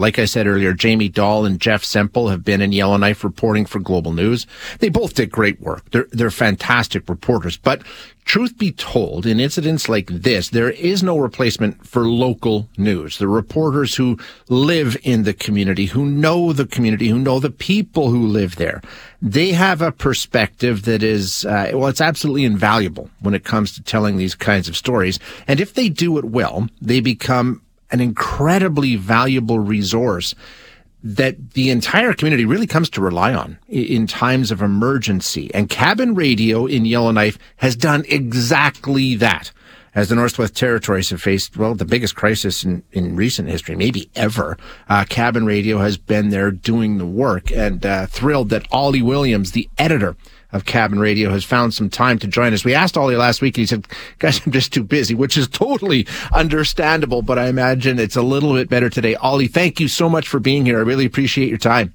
like I said earlier, Jamie Dahl and Jeff Semple have been in Yellowknife reporting for Global News. They both did great work. They're, they're fantastic reporters. But truth be told, in incidents like this, there is no replacement for local news. The reporters who live in the community, who know the community, who know the people who live there, they have a perspective that is, uh, well, it's absolutely invaluable when it comes to telling these kinds of stories. And if they do it well, they become an incredibly valuable resource that the entire community really comes to rely on in times of emergency. And cabin radio in Yellowknife has done exactly that. As the Northwest Territories have faced, well, the biggest crisis in, in recent history, maybe ever, uh, cabin radio has been there doing the work and uh, thrilled that Ollie Williams, the editor of Cabin Radio has found some time to join us. We asked Ollie last week and he said, guys, I'm just too busy, which is totally understandable, but I imagine it's a little bit better today. Ollie, thank you so much for being here. I really appreciate your time.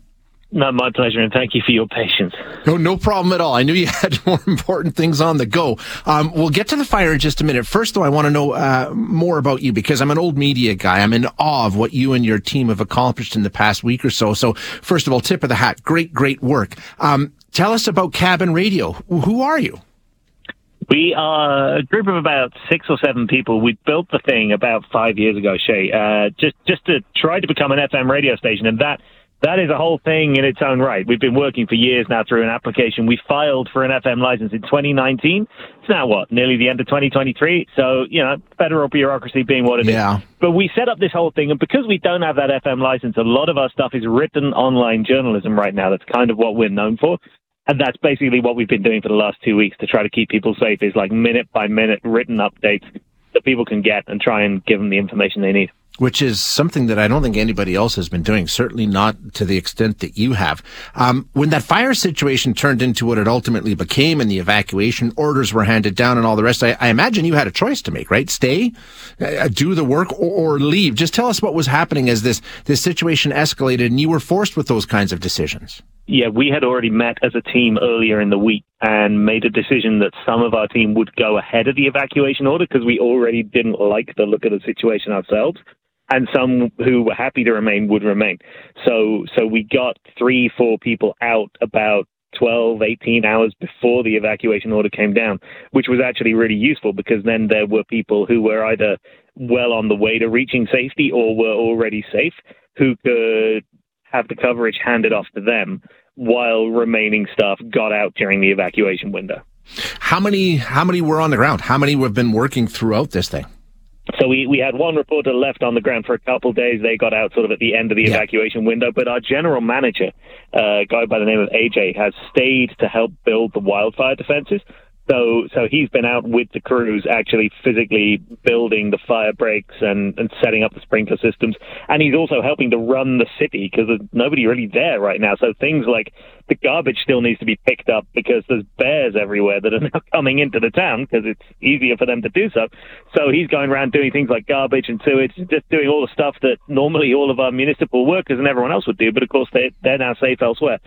No, my pleasure, and thank you for your patience. No, no problem at all. I knew you had more important things on the go. Um, we'll get to the fire in just a minute. First, though, I want to know uh, more about you because I'm an old media guy. I'm in awe of what you and your team have accomplished in the past week or so. So, first of all, tip of the hat, great, great work. Um, Tell us about Cabin Radio. Who are you? We are a group of about six or seven people. We built the thing about five years ago, Shay, uh, just just to try to become an FM radio station, and that that is a whole thing in its own right. We've been working for years now through an application. We filed for an FM license in 2019. It's now what, nearly the end of 2023. So you know, federal bureaucracy being what it yeah. is. But we set up this whole thing, and because we don't have that FM license, a lot of our stuff is written online journalism right now. That's kind of what we're known for. And that's basically what we've been doing for the last two weeks to try to keep people safe is like minute by minute written updates that people can get and try and give them the information they need which is something that I don't think anybody else has been doing, certainly not to the extent that you have. Um, when that fire situation turned into what it ultimately became and the evacuation orders were handed down and all the rest, I, I imagine you had a choice to make, right? Stay, uh, do the work or, or, leave. Just tell us what was happening as this, this situation escalated and you were forced with those kinds of decisions. Yeah, we had already met as a team earlier in the week and made a decision that some of our team would go ahead of the evacuation order because we already didn't like the look of the situation ourselves and some who were happy to remain would remain. So, so we got three, four people out about 12, 18 hours before the evacuation order came down, which was actually really useful because then there were people who were either well on the way to reaching safety or were already safe who could have the coverage handed off to them while remaining staff got out during the evacuation window. How many how many were on the ground? How many have been working throughout this thing? So we, we had one reporter left on the ground for a couple of days. They got out sort of at the end of the yeah. evacuation window. But our general manager, uh, a guy by the name of AJ, has stayed to help build the wildfire defenses. So, so he's been out with the crews, actually physically building the fire breaks and, and setting up the sprinkler systems. And he's also helping to run the city because there's nobody really there right now. So things like the garbage still needs to be picked up because there's bears everywhere that are now coming into the town because it's easier for them to do so. So he's going around doing things like garbage and sewage, just doing all the stuff that normally all of our municipal workers and everyone else would do. But of course, they, they're now safe elsewhere.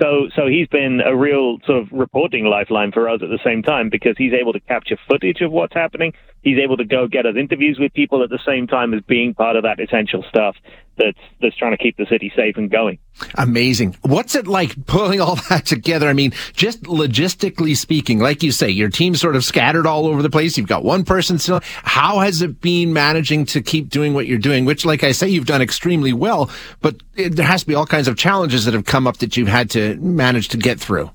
So, so he's been a real sort of reporting lifeline for us at the same time because he's able to capture footage of what's happening. He's able to go get us interviews with people at the same time as being part of that essential stuff that's that's trying to keep the city safe and going. Amazing. What's it like pulling all that together? I mean, just logistically speaking, like you say, your team's sort of scattered all over the place. You've got one person still. How has it been managing to keep doing what you're doing? Which, like I say, you've done extremely well, but it, there has to be all kinds of challenges that have come up that you've had to manage to get through.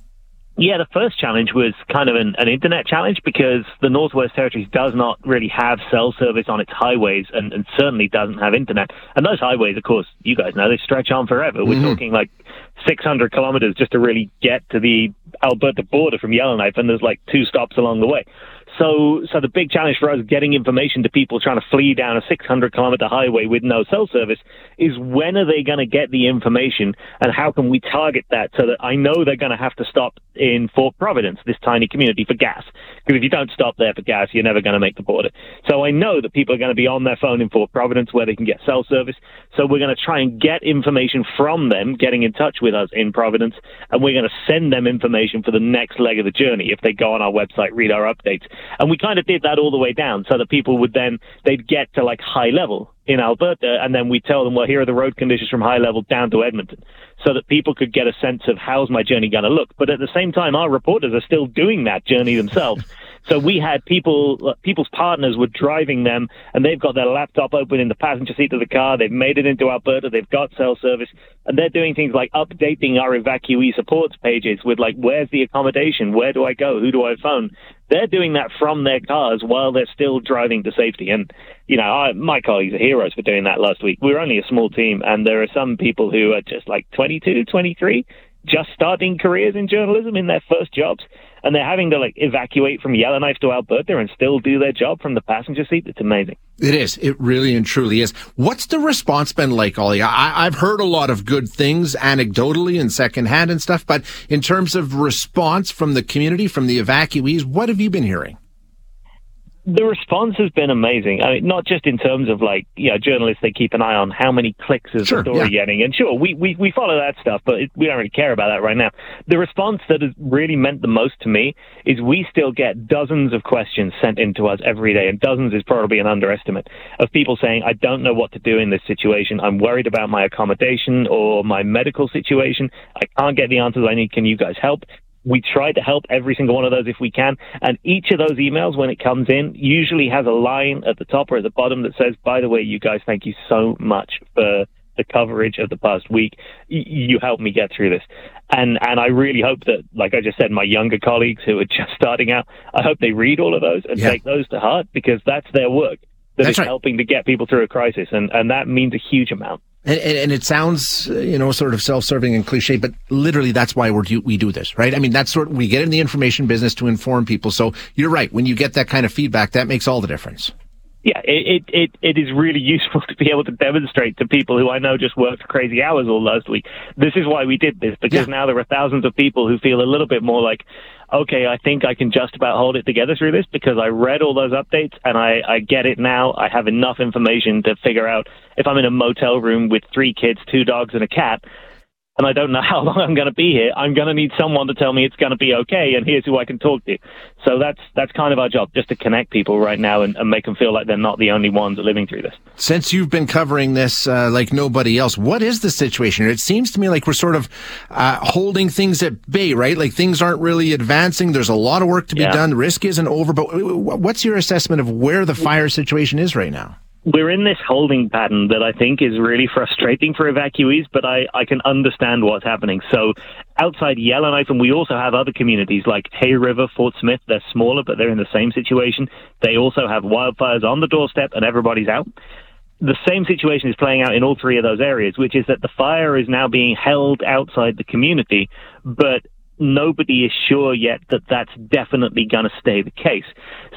Yeah, the first challenge was kind of an, an, internet challenge because the Northwest Territories does not really have cell service on its highways and, and, certainly doesn't have internet. And those highways, of course, you guys know, they stretch on forever. We're mm-hmm. talking like 600 kilometers just to really get to the Alberta border from Yellowknife, and there's like two stops along the way. So, so the big challenge for us getting information to people trying to flee down a 600 kilometer highway with no cell service is when are they going to get the information and how can we target that so that I know they're going to have to stop in Fort Providence, this tiny community, for gas. Because if you don't stop there for gas, you're never going to make the border. So I know that people are going to be on their phone in Fort Providence where they can get cell service. So we're going to try and get information from them, getting in touch with us in Providence, and we're going to send them information for the next leg of the journey if they go on our website, read our updates And we kind of did that all the way down so that people would then, they'd get to like high level in Alberta, and then we tell them, well, here are the road conditions from high level down to Edmonton, so that people could get a sense of how's my journey going to look. But at the same time, our reporters are still doing that journey themselves. So we had people, uh, people's partners were driving them, and they've got their laptop open in the passenger seat of the car. They've made it into Alberta. They've got cell service, and they're doing things like updating our evacuee supports pages with like, where's the accommodation? Where do I go? Who do I phone? They're doing that from their cars while they're still driving to safety. And you know, I, my colleagues are heroes for doing that last week. We're only a small team, and there are some people who are just like 22, 23, just starting careers in journalism in their first jobs and they're having to like evacuate from Yellowknife to Alberta and still do their job from the passenger seat. It's amazing. It is. It really and truly is. What's the response been like, Ollie? I, I've heard a lot of good things anecdotally and secondhand and stuff, but in terms of response from the community, from the evacuees, what have you been hearing? The response has been amazing. I mean, not just in terms of like, you know, journalists, they keep an eye on how many clicks is sure, the story yeah. getting. And sure, we, we, we follow that stuff, but it, we don't really care about that right now. The response that has really meant the most to me is we still get dozens of questions sent in to us every day. And dozens is probably an underestimate of people saying, I don't know what to do in this situation. I'm worried about my accommodation or my medical situation. I can't get the answers I need. Can you guys help? We try to help every single one of those if we can. And each of those emails, when it comes in, usually has a line at the top or at the bottom that says, by the way, you guys, thank you so much for the coverage of the past week. You helped me get through this. And, and I really hope that, like I just said, my younger colleagues who are just starting out, I hope they read all of those and yeah. take those to heart because that's their work that that's is right. helping to get people through a crisis. And, and that means a huge amount. And, and, and, it sounds, you know, sort of self-serving and cliche, but literally that's why we we do this, right? I mean, that's sort we get in the information business to inform people. So you're right. When you get that kind of feedback, that makes all the difference. Yeah, it, it, it is really useful to be able to demonstrate to people who I know just worked crazy hours all last week. This is why we did this, because yeah. now there are thousands of people who feel a little bit more like, okay, I think I can just about hold it together through this because I read all those updates and I, I get it now. I have enough information to figure out if I'm in a motel room with three kids, two dogs, and a cat and I don't know how long I'm going to be here, I'm going to need someone to tell me it's going to be okay, and here's who I can talk to. So that's that's kind of our job, just to connect people right now and, and make them feel like they're not the only ones living through this. Since you've been covering this uh, like nobody else, what is the situation? It seems to me like we're sort of uh, holding things at bay, right? Like things aren't really advancing. There's a lot of work to be yeah. done. The risk isn't over. But what's your assessment of where the fire situation is right now? We're in this holding pattern that I think is really frustrating for evacuees, but I, I can understand what's happening. So outside Yellowknife, and we also have other communities like Hay River, Fort Smith. They're smaller, but they're in the same situation. They also have wildfires on the doorstep and everybody's out. The same situation is playing out in all three of those areas, which is that the fire is now being held outside the community, but nobody is sure yet that that's definitely going to stay the case.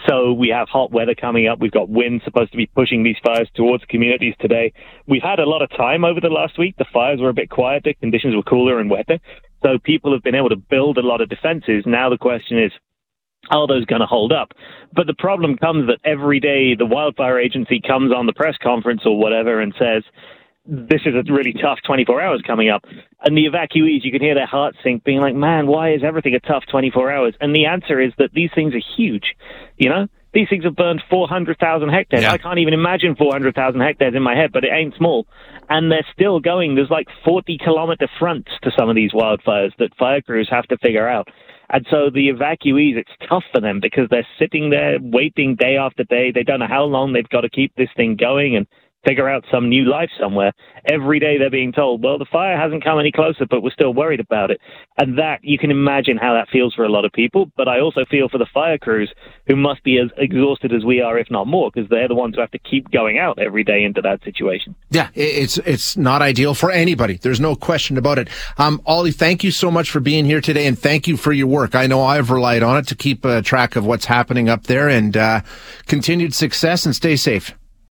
So we have hot weather coming up. We've got wind supposed to be pushing these fires towards communities today. We've had a lot of time over the last week. The fires were a bit quieter. Conditions were cooler and wetter. So people have been able to build a lot of defenses. Now the question is, are those going to hold up? But the problem comes that every day the wildfire agency comes on the press conference or whatever and says, this is a really tough 24 hours coming up. And the evacuees, you can hear their hearts sink, being like, man, why is everything a tough 24 hours? And the answer is that these things are huge. You know, these things have burned 400,000 hectares. Yeah. I can't even imagine 400,000 hectares in my head, but it ain't small. And they're still going. There's like 40 kilometer fronts to some of these wildfires that fire crews have to figure out. And so the evacuees, it's tough for them because they're sitting there waiting day after day. They don't know how long they've got to keep this thing going. And figure out some new life somewhere. Every day they're being told, well, the fire hasn't come any closer, but we're still worried about it. And that, you can imagine how that feels for a lot of people. But I also feel for the fire crews who must be as exhausted as we are, if not more, because they're the ones who have to keep going out every day into that situation. Yeah, it's, it's not ideal for anybody. There's no question about it. Um, Ollie, thank you so much for being here today and thank you for your work. I know I've relied on it to keep uh, track of what's happening up there and, uh, continued success and stay safe.